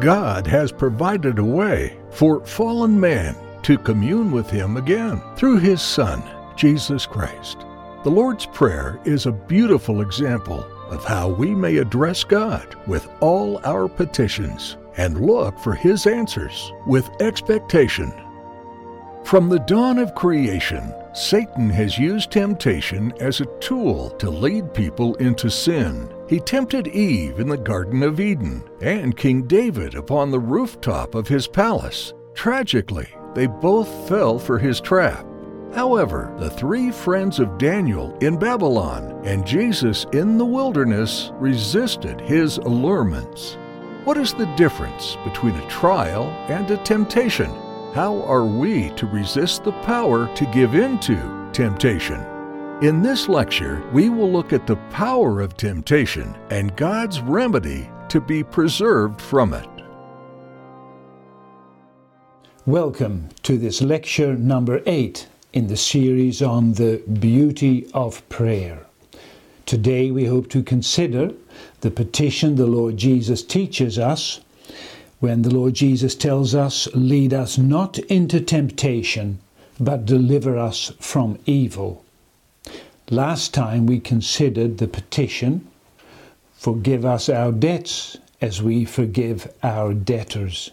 God has provided a way for fallen man to commune with Him again through His Son, Jesus Christ. The Lord's Prayer is a beautiful example of how we may address God with all our petitions and look for His answers with expectation. From the dawn of creation, Satan has used temptation as a tool to lead people into sin. He tempted Eve in the Garden of Eden and King David upon the rooftop of his palace. Tragically, they both fell for his trap. However, the three friends of Daniel in Babylon and Jesus in the wilderness resisted his allurements. What is the difference between a trial and a temptation? How are we to resist the power to give in to temptation? In this lecture, we will look at the power of temptation and God's remedy to be preserved from it. Welcome to this lecture number 8 in the series on the beauty of prayer. Today we hope to consider the petition the Lord Jesus teaches us when the Lord Jesus tells us, Lead us not into temptation, but deliver us from evil. Last time we considered the petition, Forgive us our debts as we forgive our debtors.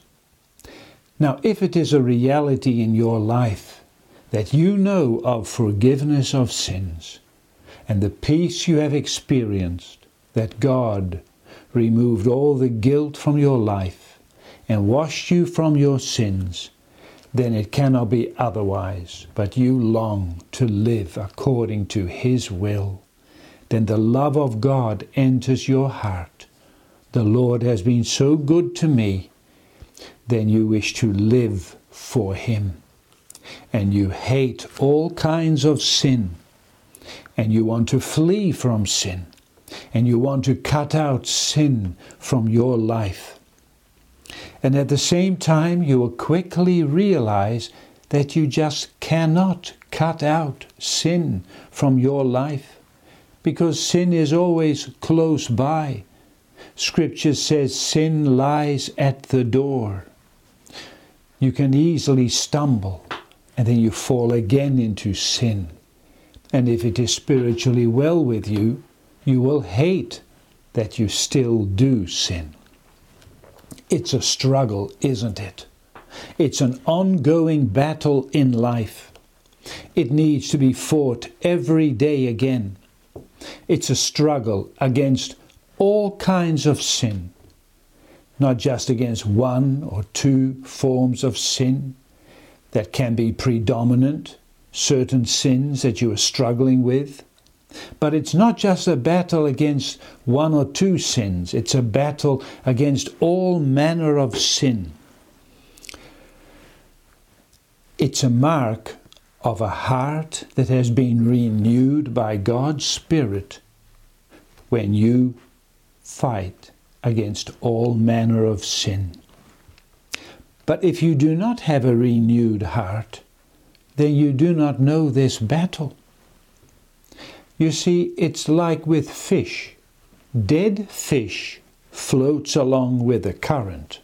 Now, if it is a reality in your life that you know of forgiveness of sins and the peace you have experienced, that God removed all the guilt from your life and washed you from your sins, then it cannot be otherwise, but you long to live according to His will. Then the love of God enters your heart. The Lord has been so good to me. Then you wish to live for Him. And you hate all kinds of sin. And you want to flee from sin. And you want to cut out sin from your life. And at the same time, you will quickly realize that you just cannot cut out sin from your life because sin is always close by. Scripture says sin lies at the door. You can easily stumble and then you fall again into sin. And if it is spiritually well with you, you will hate that you still do sin. It's a struggle, isn't it? It's an ongoing battle in life. It needs to be fought every day again. It's a struggle against all kinds of sin, not just against one or two forms of sin that can be predominant, certain sins that you are struggling with. But it's not just a battle against one or two sins, it's a battle against all manner of sin. It's a mark of a heart that has been renewed by God's Spirit when you fight against all manner of sin. But if you do not have a renewed heart, then you do not know this battle. You see, it's like with fish. Dead fish floats along with the current,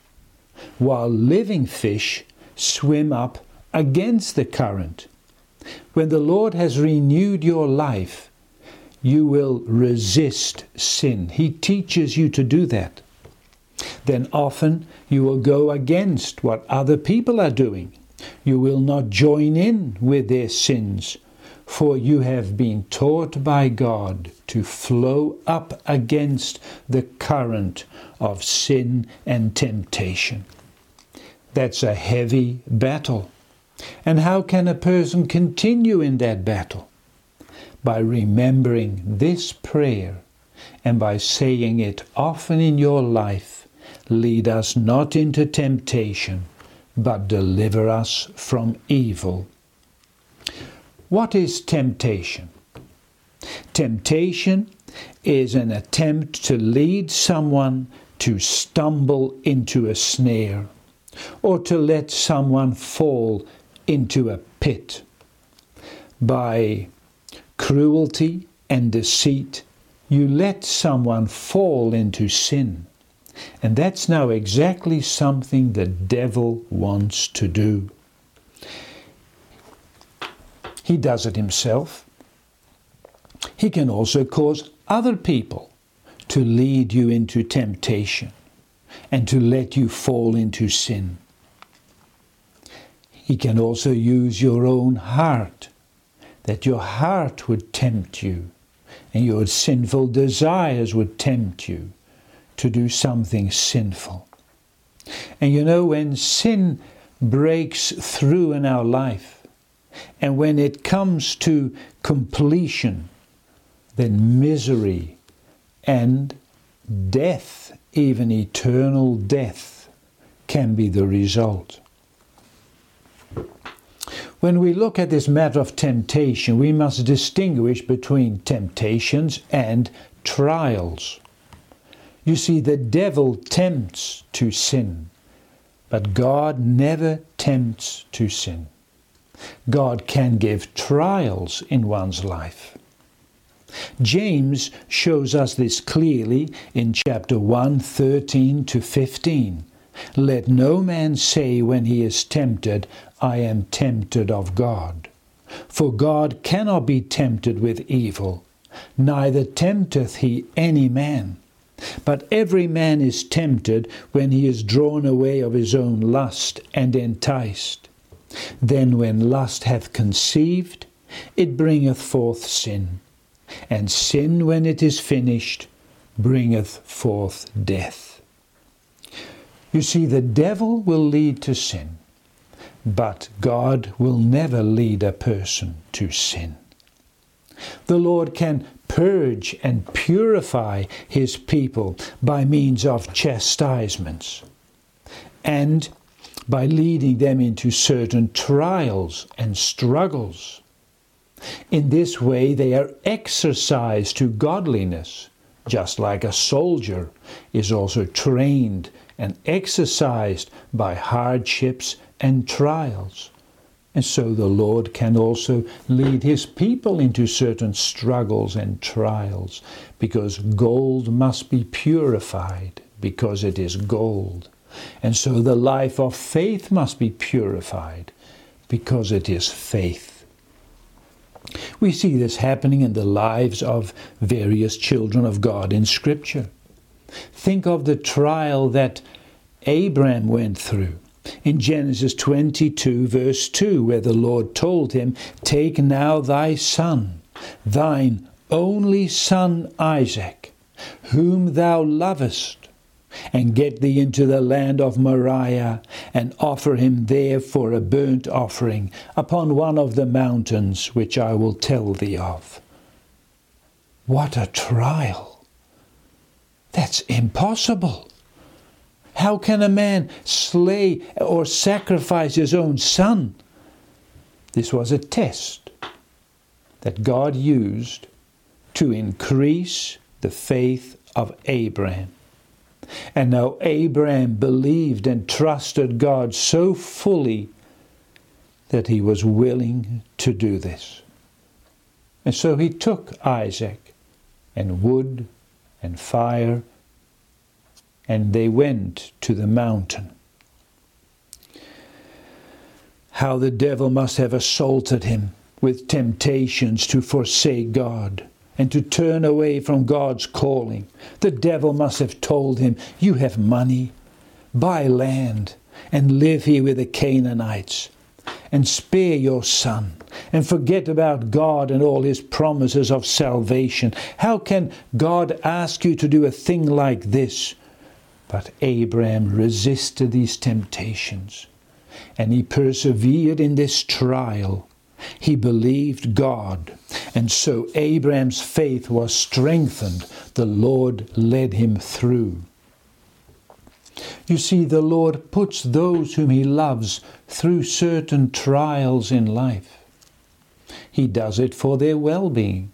while living fish swim up against the current. When the Lord has renewed your life, you will resist sin. He teaches you to do that. Then often you will go against what other people are doing. You will not join in with their sins for you have been taught by God to flow up against the current of sin and temptation. That's a heavy battle. And how can a person continue in that battle? By remembering this prayer and by saying it often in your life Lead us not into temptation, but deliver us from evil. What is temptation? Temptation is an attempt to lead someone to stumble into a snare or to let someone fall into a pit. By cruelty and deceit, you let someone fall into sin. And that's now exactly something the devil wants to do. He does it himself. He can also cause other people to lead you into temptation and to let you fall into sin. He can also use your own heart, that your heart would tempt you and your sinful desires would tempt you to do something sinful. And you know, when sin breaks through in our life, and when it comes to completion, then misery and death, even eternal death, can be the result. When we look at this matter of temptation, we must distinguish between temptations and trials. You see, the devil tempts to sin, but God never tempts to sin. God can give trials in one's life. James shows us this clearly in chapter 1, 13 to 15. Let no man say when he is tempted, I am tempted of God. For God cannot be tempted with evil, neither tempteth he any man. But every man is tempted when he is drawn away of his own lust and enticed. Then, when lust hath conceived, it bringeth forth sin. And sin, when it is finished, bringeth forth death. You see, the devil will lead to sin, but God will never lead a person to sin. The Lord can purge and purify his people by means of chastisements and by leading them into certain trials and struggles. In this way, they are exercised to godliness, just like a soldier is also trained and exercised by hardships and trials. And so the Lord can also lead his people into certain struggles and trials because gold must be purified because it is gold. And so the life of faith must be purified because it is faith. We see this happening in the lives of various children of God in Scripture. Think of the trial that Abram went through in Genesis 22, verse 2, where the Lord told him, Take now thy son, thine only son Isaac, whom thou lovest, and get thee into the land of Moriah, and offer him there for a burnt offering upon one of the mountains which I will tell thee of. What a trial! That's impossible. How can a man slay or sacrifice his own son? This was a test that God used to increase the faith of Abraham. And now Abraham believed and trusted God so fully that he was willing to do this. And so he took Isaac and wood and fire and they went to the mountain. How the devil must have assaulted him with temptations to forsake God and to turn away from God's calling. The devil must have told him, You have money, buy land, and live here with the Canaanites, and spare your son, and forget about God and all his promises of salvation. How can God ask you to do a thing like this? But Abraham resisted these temptations and he persevered in this trial. He believed God, and so Abraham's faith was strengthened. The Lord led him through. You see, the Lord puts those whom He loves through certain trials in life. He does it for their well being,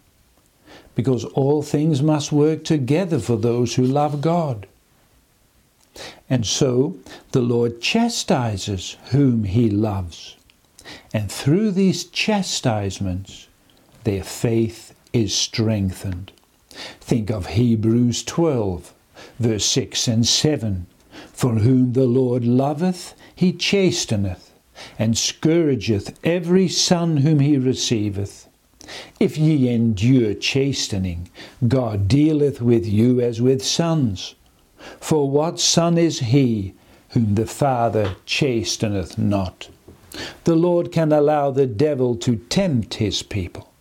because all things must work together for those who love God. And so the Lord chastises whom he loves. And through these chastisements, their faith is strengthened. Think of Hebrews 12, verse 6 and 7 For whom the Lord loveth, he chasteneth, and scourgeth every son whom he receiveth. If ye endure chastening, God dealeth with you as with sons. For what son is he whom the Father chasteneth not? The Lord can allow the devil to tempt his people.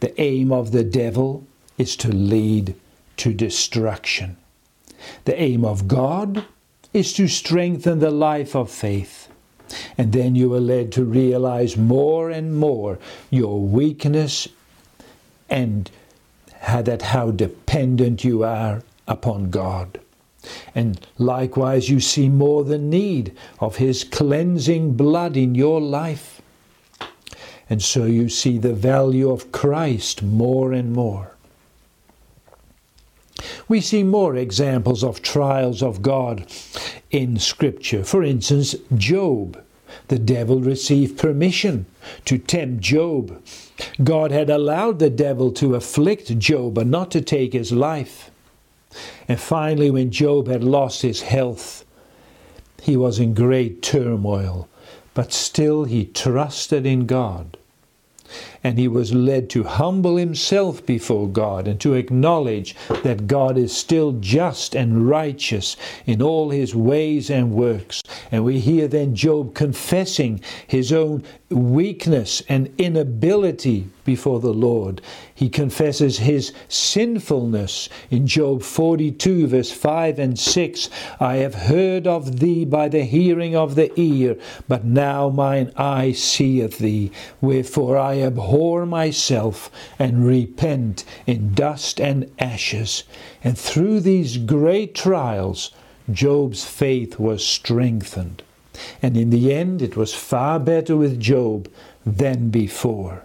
The aim of the devil is to lead to destruction. The aim of God is to strengthen the life of faith. And then you are led to realize more and more your weakness and how, that how dependent you are upon God. And likewise, you see more the need of His cleansing blood in your life. And so you see the value of Christ more and more. We see more examples of trials of God in Scripture. For instance, Job. The devil received permission to tempt Job. God had allowed the devil to afflict Job but not to take his life. And finally, when Job had lost his health, he was in great turmoil, but still he trusted in God and he was led to humble himself before God and to acknowledge that God is still just and righteous in all his ways and works. And we hear then Job confessing his own weakness and inability before the Lord. He confesses his sinfulness in Job 42, verse 5 and 6. I have heard of thee by the hearing of the ear, but now mine eye seeth thee. Wherefore I abhor myself and repent in dust and ashes. And through these great trials, Job's faith was strengthened. And in the end, it was far better with Job than before.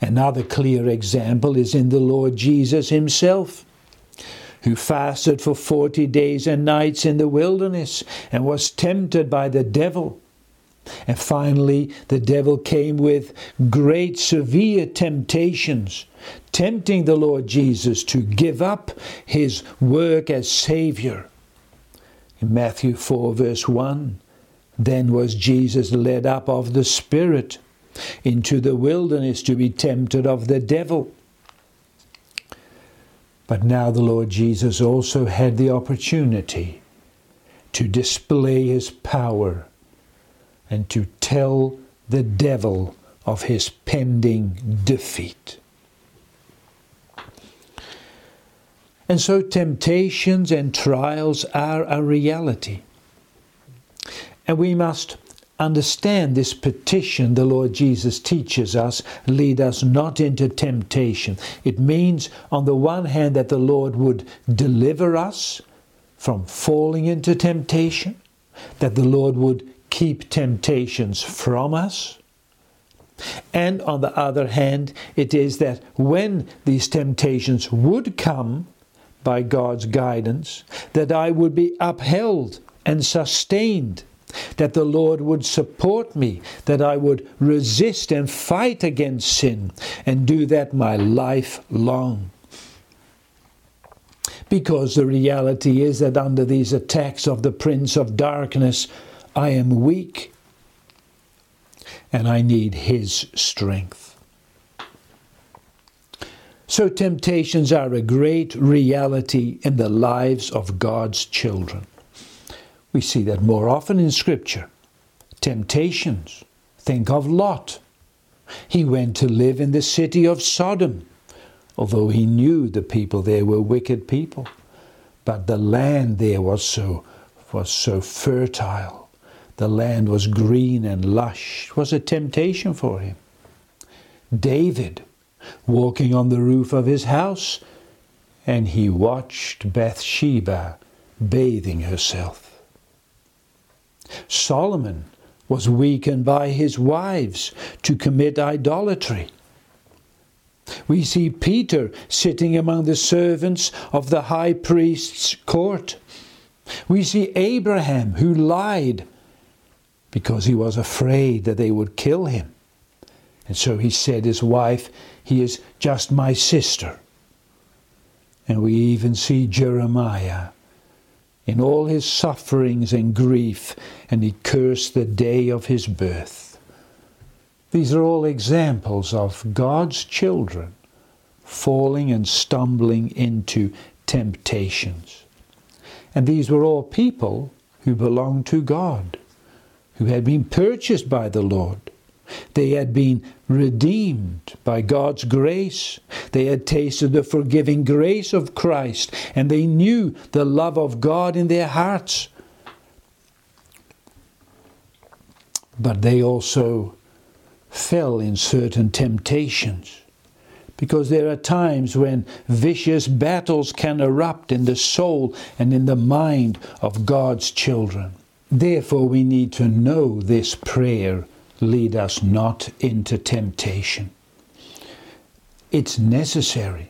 Another clear example is in the Lord Jesus himself, who fasted for 40 days and nights in the wilderness and was tempted by the devil. And finally, the devil came with great severe temptations, tempting the Lord Jesus to give up his work as Savior. In Matthew 4, verse 1, then was Jesus led up of the Spirit into the wilderness to be tempted of the devil. But now the Lord Jesus also had the opportunity to display his power and to tell the devil of his pending defeat. And so temptations and trials are a reality. And we must understand this petition the Lord Jesus teaches us lead us not into temptation. It means, on the one hand, that the Lord would deliver us from falling into temptation, that the Lord would keep temptations from us. And on the other hand, it is that when these temptations would come by God's guidance, that I would be upheld and sustained, that the Lord would support me, that I would resist and fight against sin, and do that my life long. Because the reality is that under these attacks of the Prince of Darkness, I am weak and I need His strength. So, temptations are a great reality in the lives of God's children. We see that more often in Scripture. Temptations. Think of Lot. He went to live in the city of Sodom, although he knew the people there were wicked people. But the land there was so, was so fertile the land was green and lush. It was a temptation for him. David, walking on the roof of his house, and he watched Bathsheba bathing herself. Solomon was weakened by his wives to commit idolatry. We see Peter sitting among the servants of the high priest's court. We see Abraham who lied because he was afraid that they would kill him. And so he said his wife, He is just my sister. And we even see Jeremiah in all his sufferings and grief, and he cursed the day of his birth. These are all examples of God's children falling and stumbling into temptations. And these were all people who belonged to God, who had been purchased by the Lord. They had been redeemed by God's grace. They had tasted the forgiving grace of Christ, and they knew the love of God in their hearts. But they also fell in certain temptations. Because there are times when vicious battles can erupt in the soul and in the mind of God's children. Therefore, we need to know this prayer lead us not into temptation. It's necessary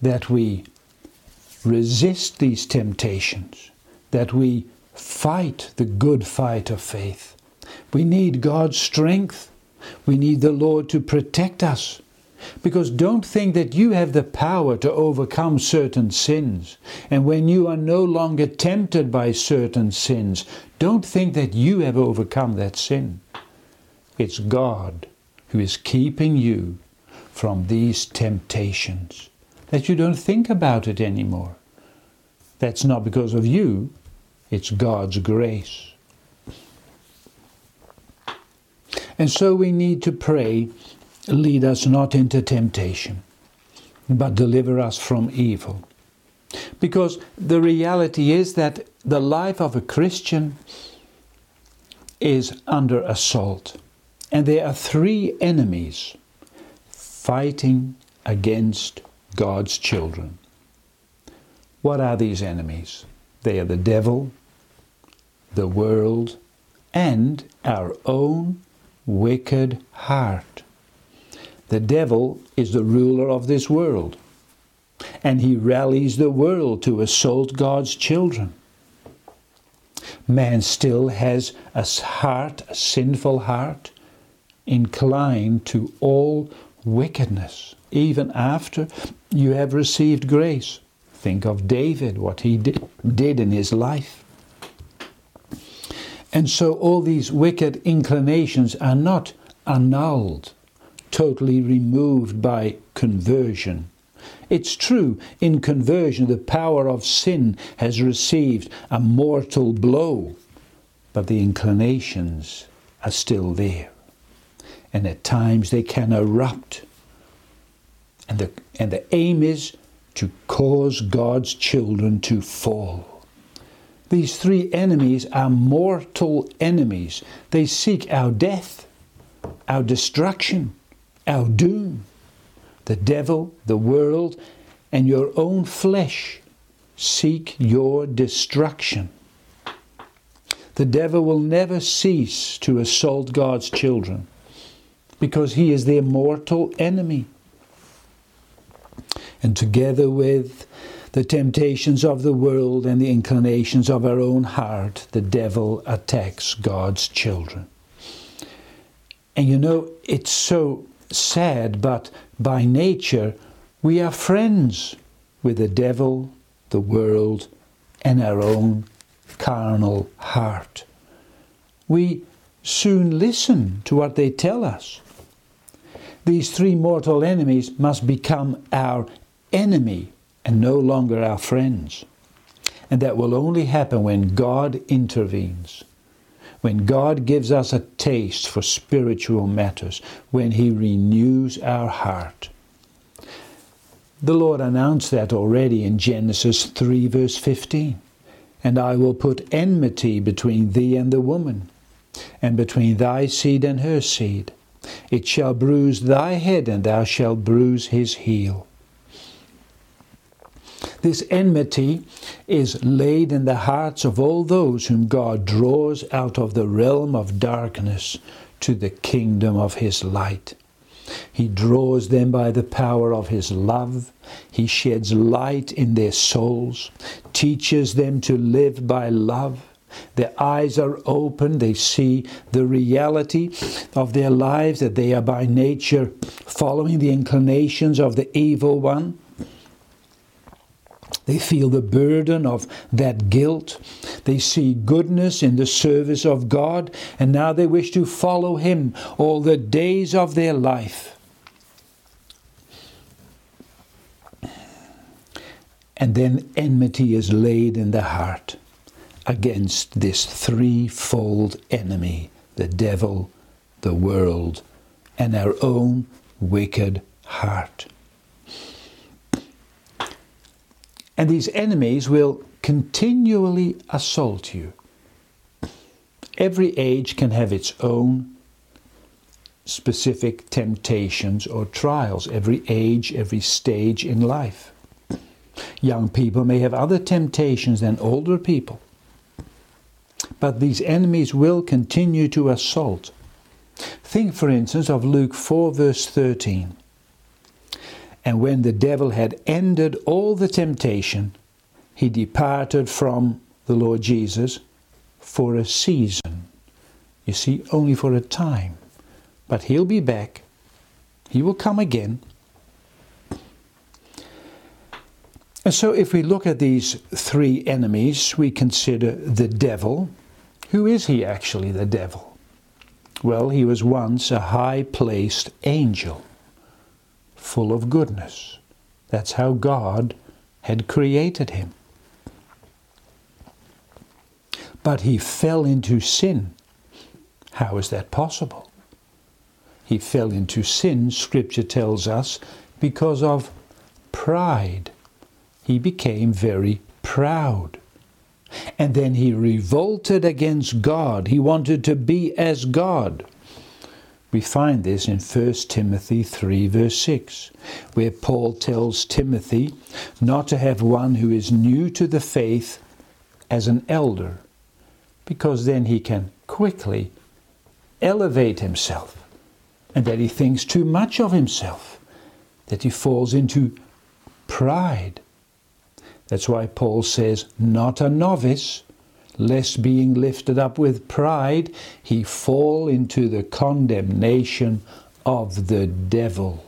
that we resist these temptations, that we fight the good fight of faith. We need God's strength. We need the Lord to protect us. Because don't think that you have the power to overcome certain sins. And when you are no longer tempted by certain sins, don't think that you have overcome that sin. It's God who is keeping you from these temptations, that you don't think about it anymore. That's not because of you, it's God's grace. And so we need to pray, lead us not into temptation, but deliver us from evil. Because the reality is that the life of a Christian is under assault. And there are three enemies fighting against God's children. What are these enemies? They are the devil, the world, and our own wicked heart. The devil is the ruler of this world, and he rallies the world to assault God's children. Man still has a heart, a sinful heart, inclined to all wickedness, even after you have received grace. Think of David, what he did, did in his life. And so all these wicked inclinations are not annulled, totally removed by conversion. It's true, in conversion, the power of sin has received a mortal blow, but the inclinations are still there and at times they can erupt. And the, and the aim is to cause God's children to fall. These three enemies are mortal enemies. They seek our death, our destruction, our doom. The devil, the world, and your own flesh seek your destruction. The devil will never cease to assault God's children because he is their mortal enemy. And together with the temptations of the world and the inclinations of our own heart, the devil attacks God's children. And you know, it's so sad, but by nature, we are friends with the devil, the world, and our own carnal heart. We soon listen to what they tell us these three mortal enemies must become our enemy and no longer our friends. And that will only happen when God intervenes, when God gives us a taste for spiritual matters, when He renews our heart. The Lord announced that already in Genesis 3, verse 15. And I will put enmity between thee and the woman, and between thy seed and her seed it shall bruise thy head, and thou shalt bruise his heel. This enmity is laid in the hearts of all those whom God draws out of the realm of darkness to the kingdom of his light. He draws them by the power of his love. He sheds light in their souls, teaches them to live by love their eyes are open. They see the reality of their lives, that they are by nature following the inclinations of the evil one. They feel the burden of that guilt. They see goodness in the service of God, and now they wish to follow Him all the days of their life. And then enmity is laid in the heart against this threefold enemy the devil, the world, and our own wicked heart. And these enemies will continually assault you. Every age can have its own specific temptations or trials, every age, every stage in life. Young people may have other temptations than older people. But these enemies will continue to assault. Think, for instance, of Luke 4, verse 13. And when the devil had ended all the temptation, he departed from the Lord Jesus for a season. You see, only for a time. But he'll be back. He will come again. And so, if we look at these three enemies, we consider the devil. Who is he actually, the devil? Well, he was once a high placed angel full of goodness. That's how God had created him. But he fell into sin. How is that possible? He fell into sin, Scripture tells us, because of pride. He became very proud. And then he revolted against God. He wanted to be as God. We find this in 1 Timothy 3, verse 6, where Paul tells Timothy not to have one who is new to the faith as an elder, because then he can quickly elevate himself, and that he thinks too much of himself, that he falls into pride. That's why Paul says, not a novice lest being lifted up with pride, he fall into the condemnation of the devil.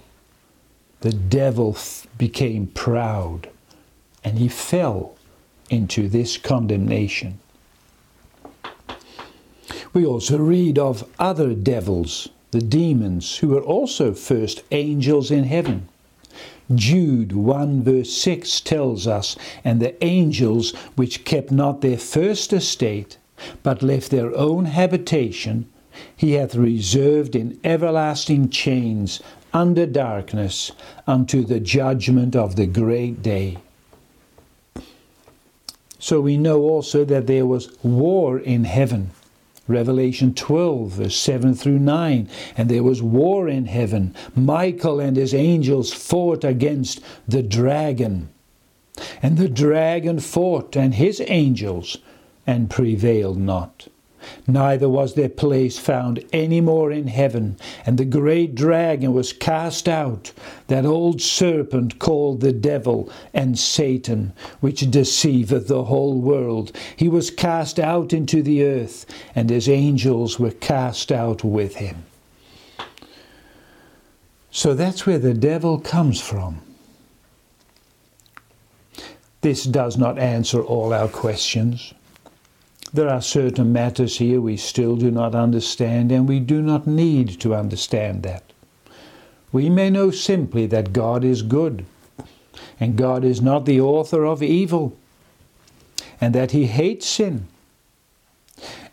The devil became proud and he fell into this condemnation. We also read of other devils, the demons, who were also first angels in heaven. Jude 1 verse 6 tells us, And the angels which kept not their first estate, but left their own habitation, he hath reserved in everlasting chains under darkness unto the judgment of the great day. So we know also that there was war in heaven. Revelation 12, verse 7 through 9. And there was war in heaven. Michael and his angels fought against the dragon. And the dragon fought and his angels and prevailed not neither was their place found any more in heaven. And the great dragon was cast out, that old serpent called the devil and Satan, which deceiveth the whole world. He was cast out into the earth, and his angels were cast out with him. So that's where the devil comes from. This does not answer all our questions. There are certain matters here we still do not understand, and we do not need to understand that. We may know simply that God is good, and God is not the author of evil, and that He hates sin.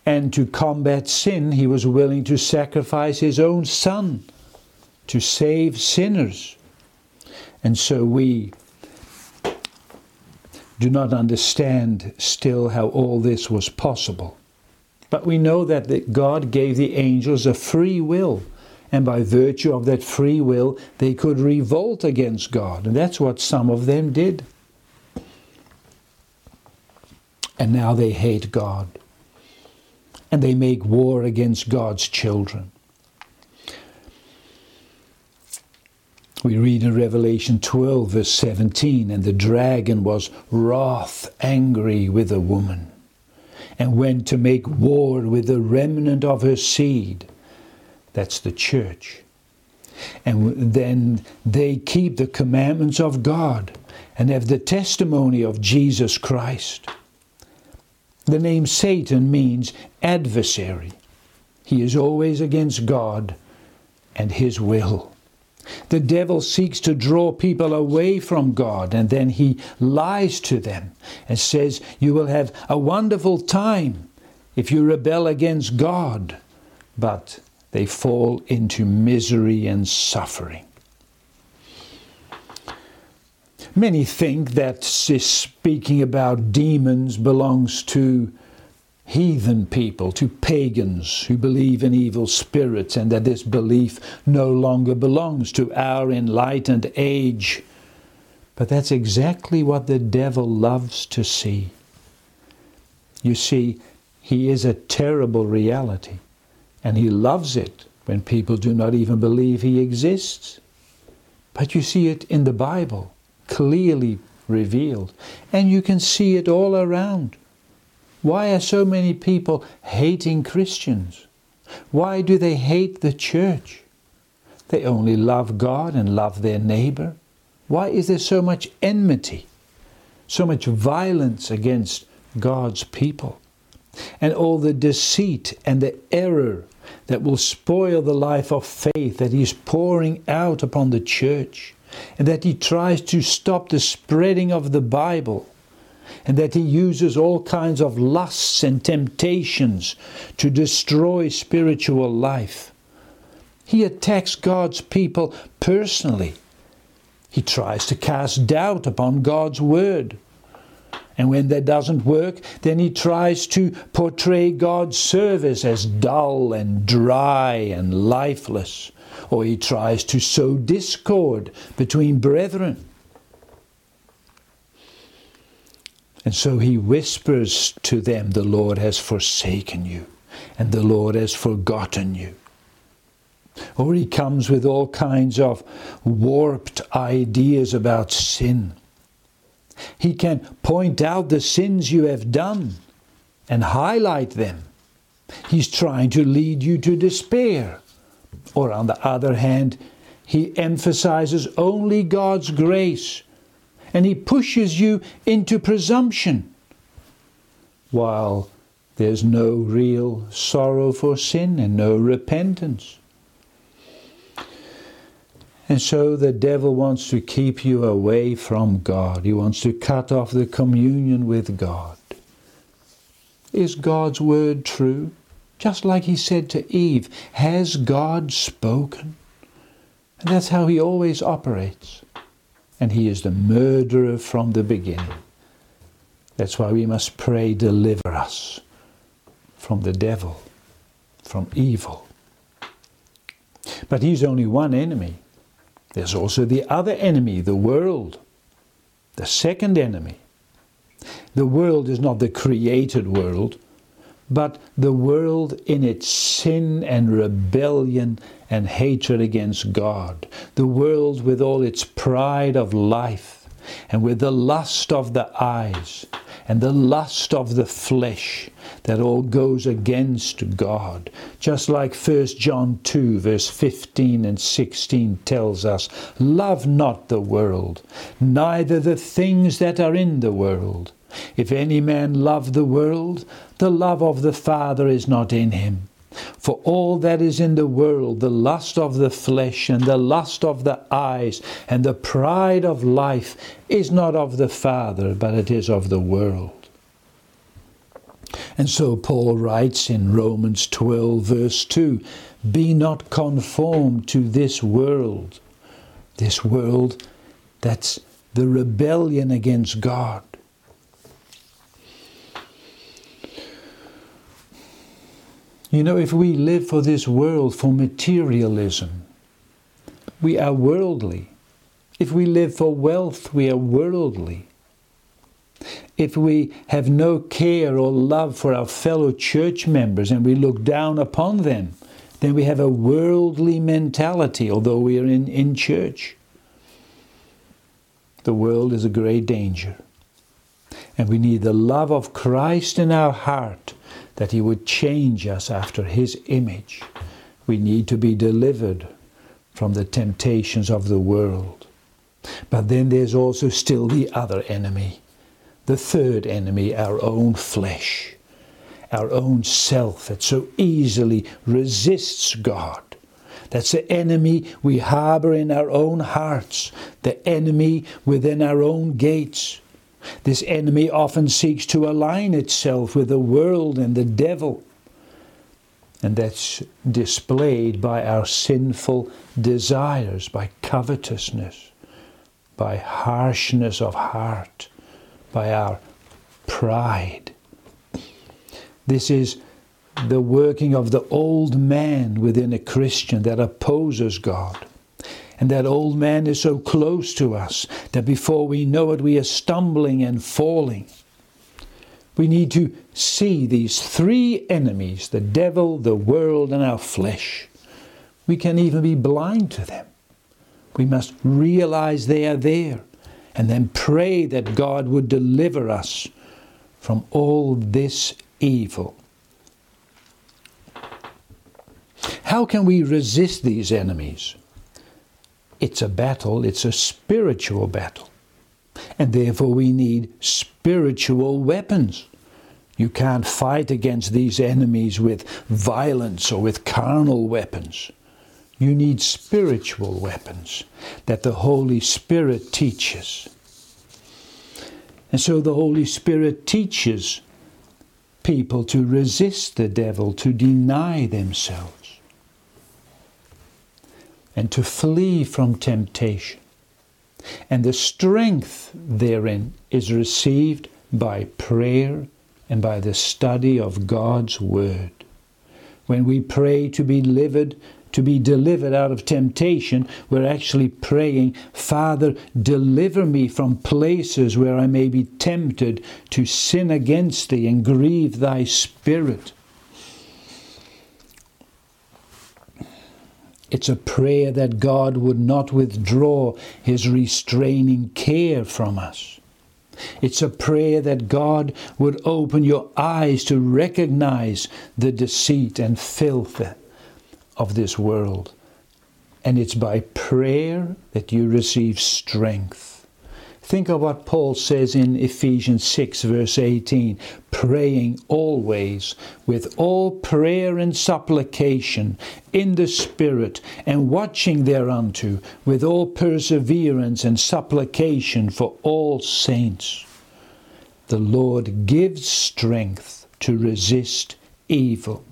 And to combat sin, He was willing to sacrifice His own Son to save sinners. And so we do not understand still how all this was possible. But we know that God gave the angels a free will, and by virtue of that free will, they could revolt against God. And that's what some of them did. And now they hate God. And they make war against God's children. We read in Revelation 12, verse 17, and the dragon was wrath, angry with the woman, and went to make war with the remnant of her seed. That's the church. And then they keep the commandments of God and have the testimony of Jesus Christ. The name Satan means adversary. He is always against God and His will. The devil seeks to draw people away from God and then he lies to them and says, You will have a wonderful time if you rebel against God. But they fall into misery and suffering. Many think that this speaking about demons belongs to heathen people, to pagans who believe in evil spirits, and that this belief no longer belongs to our enlightened age. But that's exactly what the devil loves to see. You see, he is a terrible reality, and he loves it when people do not even believe he exists. But you see it in the Bible clearly revealed. And you can see it all around. Why are so many people hating Christians? Why do they hate the church? They only love God and love their neighbor. Why is there so much enmity, so much violence against God's people? And all the deceit and the error that will spoil the life of faith that He's pouring out upon the church and that he tries to stop the spreading of the Bible, and that he uses all kinds of lusts and temptations to destroy spiritual life. He attacks God's people personally. He tries to cast doubt upon God's word. And when that doesn't work, then he tries to portray God's service as dull and dry and lifeless or he tries to sow discord between brethren. And so he whispers to them, The Lord has forsaken you, and the Lord has forgotten you. Or he comes with all kinds of warped ideas about sin. He can point out the sins you have done and highlight them. He's trying to lead you to despair. Or on the other hand, he emphasizes only God's grace and he pushes you into presumption while there's no real sorrow for sin and no repentance. And so the devil wants to keep you away from God. He wants to cut off the communion with God. Is God's word true? Just like he said to Eve, Has God spoken? And that's how he always operates. And he is the murderer from the beginning. That's why we must pray, Deliver us from the devil, from evil. But he's only one enemy. There's also the other enemy, the world, the second enemy. The world is not the created world, but the world in its sin and rebellion and hatred against God, the world with all its pride of life and with the lust of the eyes and the lust of the flesh that all goes against God. Just like 1 John 2, verse 15 and 16 tells us Love not the world, neither the things that are in the world. If any man love the world, the love of the Father is not in him. For all that is in the world, the lust of the flesh, and the lust of the eyes, and the pride of life, is not of the Father, but it is of the world. And so Paul writes in Romans 12, verse 2 Be not conformed to this world, this world that's the rebellion against God. You know, if we live for this world, for materialism, we are worldly. If we live for wealth, we are worldly. If we have no care or love for our fellow church members and we look down upon them, then we have a worldly mentality, although we are in, in church. The world is a great danger. And we need the love of Christ in our heart that He would change us after His image. We need to be delivered from the temptations of the world. But then there's also still the other enemy, the third enemy, our own flesh, our own self that so easily resists God. That's the enemy we harbor in our own hearts, the enemy within our own gates. This enemy often seeks to align itself with the world and the devil. And that's displayed by our sinful desires, by covetousness, by harshness of heart, by our pride. This is the working of the old man within a Christian that opposes God. And that old man is so close to us that before we know it, we are stumbling and falling. We need to see these three enemies the devil, the world, and our flesh. We can even be blind to them. We must realize they are there and then pray that God would deliver us from all this evil. How can we resist these enemies? It's a battle, it's a spiritual battle. And therefore, we need spiritual weapons. You can't fight against these enemies with violence or with carnal weapons. You need spiritual weapons that the Holy Spirit teaches. And so the Holy Spirit teaches people to resist the devil, to deny themselves, and to flee from temptation. And the strength therein is received by prayer and by the study of God's Word. When we pray to be delivered, to be delivered out of temptation, we're actually praying, Father, deliver me from places where I may be tempted to sin against thee and grieve thy spirit. It's a prayer that God would not withdraw his restraining care from us. It's a prayer that God would open your eyes to recognize the deceit and filth of this world. And it's by prayer that you receive strength. Think of what Paul says in Ephesians 6, verse 18 praying always with all prayer and supplication in the Spirit, and watching thereunto with all perseverance and supplication for all saints. The Lord gives strength to resist evil.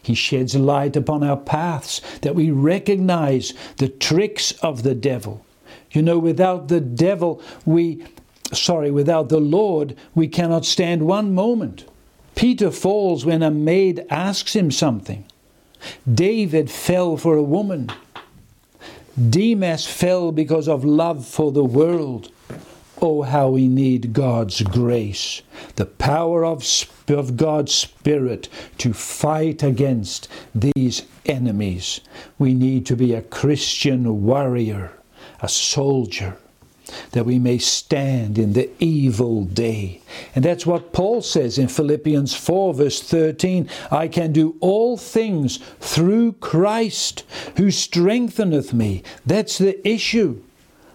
He sheds light upon our paths that we recognize the tricks of the devil. You know, without the devil, we, sorry, without the Lord, we cannot stand one moment. Peter falls when a maid asks him something. David fell for a woman. Demas fell because of love for the world. Oh, how we need God's grace, the power of, of God's Spirit to fight against these enemies. We need to be a Christian warrior, a soldier, that we may stand in the evil day. And that's what Paul says in Philippians 4, verse 13 I can do all things through Christ who strengtheneth me. That's the issue.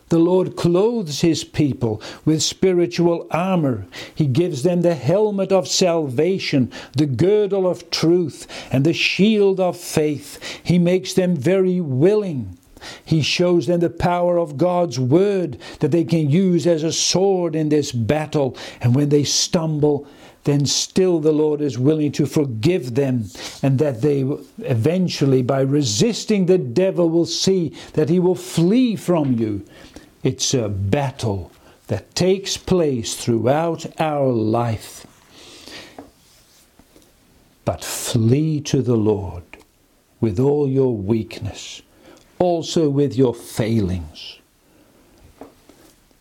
The Lord clothes his people with spiritual armor. He gives them the helmet of salvation, the girdle of truth, and the shield of faith. He makes them very willing. He shows them the power of God's word that they can use as a sword in this battle. And when they stumble, then still the Lord is willing to forgive them, and that they eventually, by resisting the devil, will see that he will flee from you. It's a battle that takes place throughout our life. But flee to the Lord with all your weakness, also with your failings.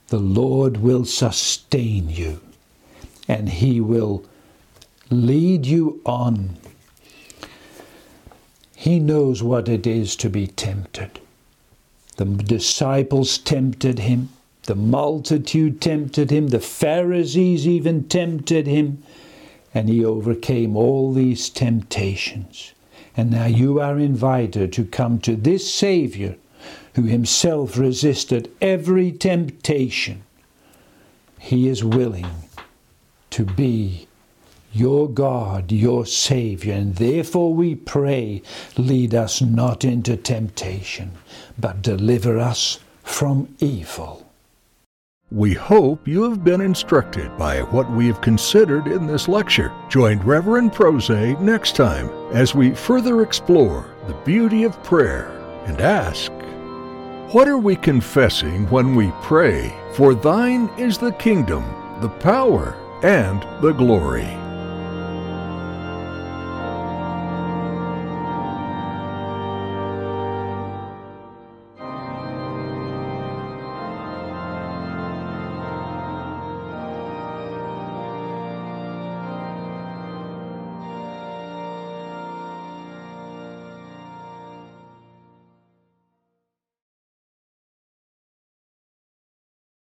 The Lord will sustain you and He will lead you on. He knows what it is to be tempted. The disciples tempted him. The multitude tempted him. The Pharisees even tempted him. And he overcame all these temptations. And now you are invited to come to this Savior who himself resisted every temptation, he is willing to be your God, your Saviour, and therefore we pray, lead us not into temptation, but deliver us from evil. We hope you have been instructed by what we have considered in this lecture. Join Reverend Prose next time as we further explore the beauty of prayer and ask, What are we confessing when we pray? For thine is the kingdom, the power, and the glory.